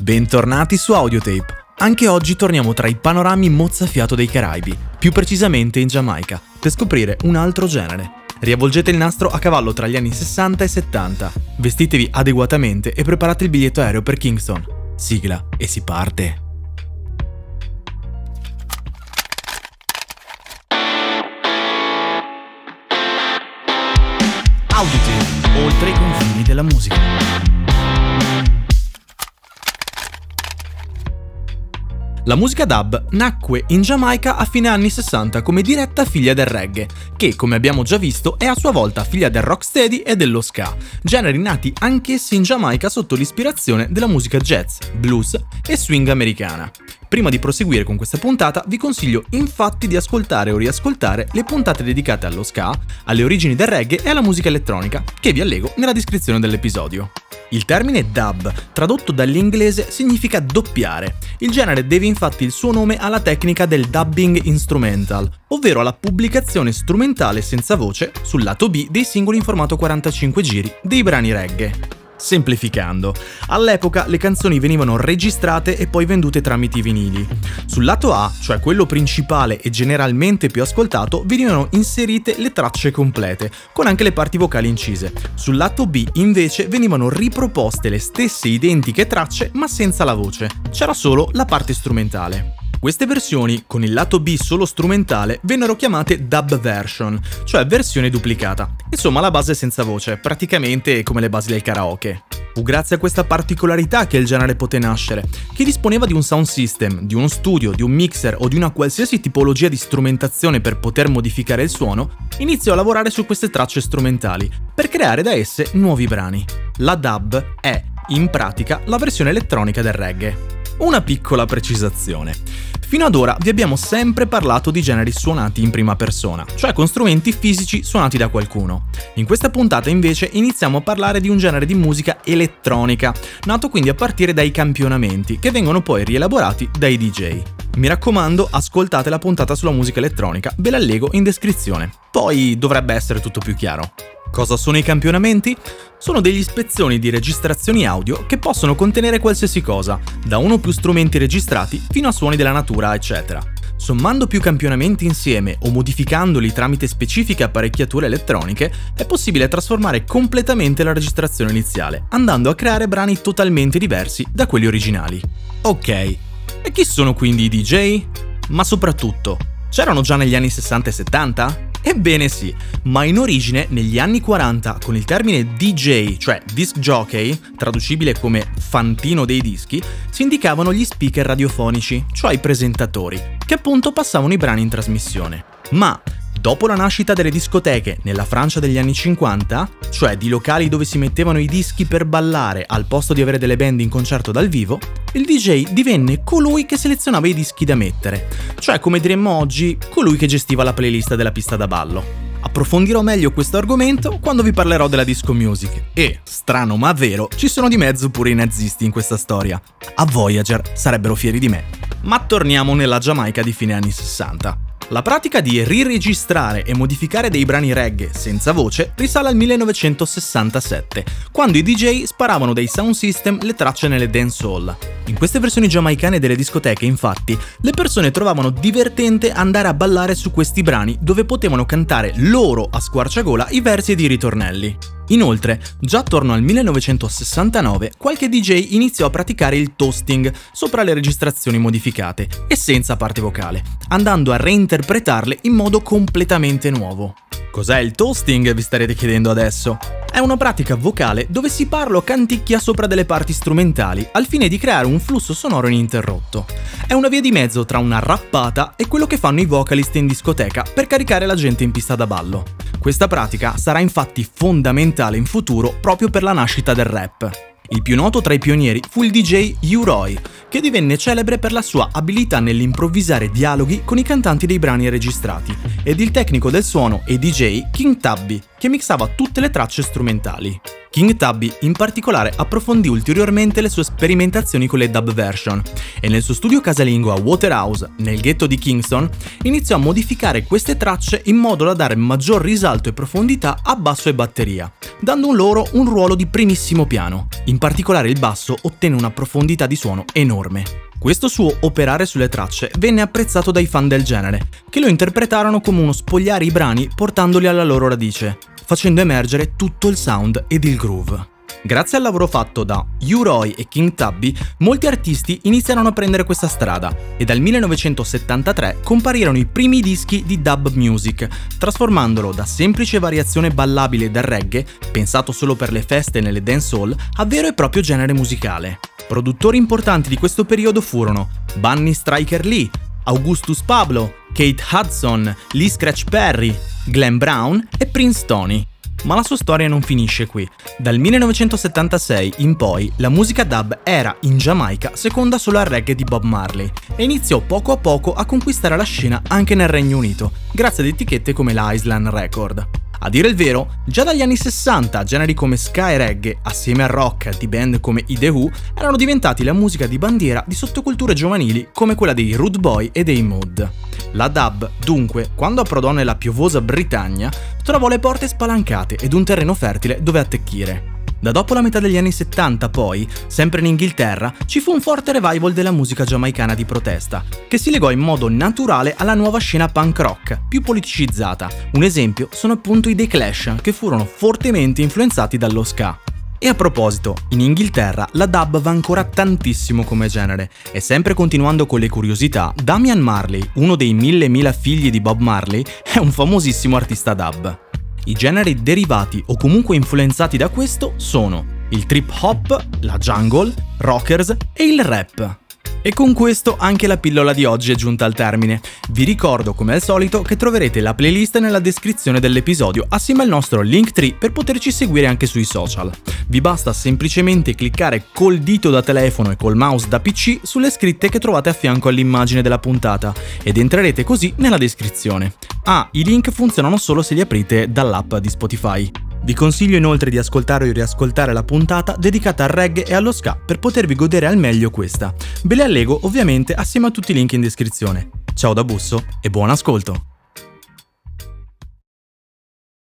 Bentornati su Audiotape. Anche oggi torniamo tra i panorami mozzafiato dei Caraibi, più precisamente in Giamaica, per scoprire un altro genere. Riavvolgete il nastro a cavallo tra gli anni 60 e 70, vestitevi adeguatamente e preparate il biglietto aereo per Kingston. Sigla e si parte. Audiotape, oltre i confini della musica. La musica dub nacque in Giamaica a fine anni 60 come diretta figlia del reggae, che come abbiamo già visto è a sua volta figlia del rocksteady e dello ska, generi nati anch'essi in Giamaica sotto l'ispirazione della musica jazz, blues e swing americana. Prima di proseguire con questa puntata vi consiglio infatti di ascoltare o riascoltare le puntate dedicate allo ska, alle origini del reggae e alla musica elettronica, che vi allego nella descrizione dell'episodio. Il termine dub, tradotto dall'inglese, significa doppiare. Il genere deve infatti il suo nome alla tecnica del dubbing instrumental, ovvero alla pubblicazione strumentale senza voce sul lato B dei singoli in formato 45 giri dei brani reggae. Semplificando, all'epoca le canzoni venivano registrate e poi vendute tramite i vinili. Sul lato A, cioè quello principale e generalmente più ascoltato, venivano inserite le tracce complete, con anche le parti vocali incise. Sul lato B, invece, venivano riproposte le stesse identiche tracce ma senza la voce. C'era solo la parte strumentale. Queste versioni, con il lato B solo strumentale, vennero chiamate dub version, cioè versione duplicata. Insomma, la base senza voce, praticamente come le basi del karaoke. Fu grazie a questa particolarità che il genere poté nascere. Chi disponeva di un sound system, di uno studio, di un mixer o di una qualsiasi tipologia di strumentazione per poter modificare il suono, iniziò a lavorare su queste tracce strumentali, per creare da esse nuovi brani. La dub è, in pratica, la versione elettronica del reggae. Una piccola precisazione. Fino ad ora vi abbiamo sempre parlato di generi suonati in prima persona, cioè con strumenti fisici suonati da qualcuno. In questa puntata invece iniziamo a parlare di un genere di musica elettronica, nato quindi a partire dai campionamenti, che vengono poi rielaborati dai DJ. Mi raccomando, ascoltate la puntata sulla musica elettronica, ve la leggo in descrizione. Poi dovrebbe essere tutto più chiaro. Cosa sono i campionamenti? Sono degli spezzoni di registrazioni audio che possono contenere qualsiasi cosa, da uno o più strumenti registrati fino a suoni della natura, eccetera. Sommando più campionamenti insieme o modificandoli tramite specifiche apparecchiature elettroniche, è possibile trasformare completamente la registrazione iniziale, andando a creare brani totalmente diversi da quelli originali. Ok, e chi sono quindi i DJ? Ma soprattutto, c'erano già negli anni 60 e 70? Ebbene sì, ma in origine negli anni 40 con il termine DJ, cioè disc jockey, traducibile come fantino dei dischi, si indicavano gli speaker radiofonici, cioè i presentatori, che appunto passavano i brani in trasmissione. Ma Dopo la nascita delle discoteche nella Francia degli anni 50, cioè di locali dove si mettevano i dischi per ballare al posto di avere delle band in concerto dal vivo, il DJ divenne colui che selezionava i dischi da mettere, cioè come diremmo oggi, colui che gestiva la playlist della pista da ballo. Approfondirò meglio questo argomento quando vi parlerò della disco music. E, strano ma vero, ci sono di mezzo pure i nazisti in questa storia. A Voyager sarebbero fieri di me. Ma torniamo nella Giamaica di fine anni 60. La pratica di riregistrare e modificare dei brani reggae senza voce risale al 1967, quando i DJ sparavano dai sound system le tracce nelle dancehall. In queste versioni giamaicane delle discoteche, infatti, le persone trovavano divertente andare a ballare su questi brani dove potevano cantare loro a squarciagola i versi ed i ritornelli. Inoltre, già attorno al 1969, qualche DJ iniziò a praticare il toasting sopra le registrazioni modificate e senza parte vocale, andando a reinterpretarle in modo completamente nuovo. Cos'è il toasting, vi starete chiedendo adesso? È una pratica vocale dove si parla o canticchia sopra delle parti strumentali al fine di creare un flusso sonoro ininterrotto. È una via di mezzo tra una rappata e quello che fanno i vocalist in discoteca per caricare la gente in pista da ballo. Questa pratica sarà infatti fondamentale in futuro proprio per la nascita del rap. Il più noto tra i pionieri fu il DJ U-Roy, che divenne celebre per la sua abilità nell'improvvisare dialoghi con i cantanti dei brani registrati, ed il tecnico del suono e DJ King Tabby, che mixava tutte le tracce strumentali. King Tubby in particolare approfondì ulteriormente le sue sperimentazioni con le dub version e nel suo studio casalingo a Waterhouse, nel ghetto di Kingston, iniziò a modificare queste tracce in modo da dare maggior risalto e profondità a basso e batteria, dando loro un ruolo di primissimo piano. In particolare il basso ottenne una profondità di suono enorme. Questo suo operare sulle tracce venne apprezzato dai fan del genere, che lo interpretarono come uno spogliare i brani portandoli alla loro radice, facendo emergere tutto il sound ed il groove. Grazie al lavoro fatto da U-Roy e King Tubby, molti artisti iniziarono a prendere questa strada e dal 1973 comparirono i primi dischi di dub music, trasformandolo da semplice variazione ballabile del reggae, pensato solo per le feste nelle dancehall, a vero e proprio genere musicale. Produttori importanti di questo periodo furono Bunny Striker Lee, Augustus Pablo, Kate Hudson, Lee Scratch Perry, Glenn Brown e Prince Tony. Ma la sua storia non finisce qui. Dal 1976 in poi la musica dub era in Giamaica seconda solo al reggae di Bob Marley e iniziò poco a poco a conquistare la scena anche nel Regno Unito, grazie ad etichette come la Island Record. A dire il vero, già dagli anni 60 generi come Sky Reggae, assieme al rock di band come I The Who, erano diventati la musica di bandiera di sottoculture giovanili come quella dei Rude Boy e dei Mood. La dub, dunque, quando approdò nella piovosa Britannia, trovò le porte spalancate ed un terreno fertile dove attecchire. Da dopo la metà degli anni 70 poi, sempre in Inghilterra, ci fu un forte revival della musica giamaicana di protesta, che si legò in modo naturale alla nuova scena punk rock, più politicizzata. Un esempio sono appunto i The Clash, che furono fortemente influenzati dallo ska. E a proposito, in Inghilterra la dub va ancora tantissimo come genere, e sempre continuando con le curiosità, Damian Marley, uno dei mille mila figli di Bob Marley, è un famosissimo artista dub. I generi derivati o comunque influenzati da questo sono il trip hop, la jungle, rockers e il rap. E con questo anche la pillola di oggi è giunta al termine. Vi ricordo come al solito che troverete la playlist nella descrizione dell'episodio assieme al nostro Linktree per poterci seguire anche sui social. Vi basta semplicemente cliccare col dito da telefono e col mouse da PC sulle scritte che trovate a fianco all'immagine della puntata ed entrerete così nella descrizione. Ah, i link funzionano solo se li aprite dall'app di Spotify. Vi consiglio inoltre di ascoltare o riascoltare la puntata dedicata al reggae e allo ska per potervi godere al meglio questa. Ve le allego ovviamente assieme a tutti i link in descrizione. Ciao da Busso e buon ascolto!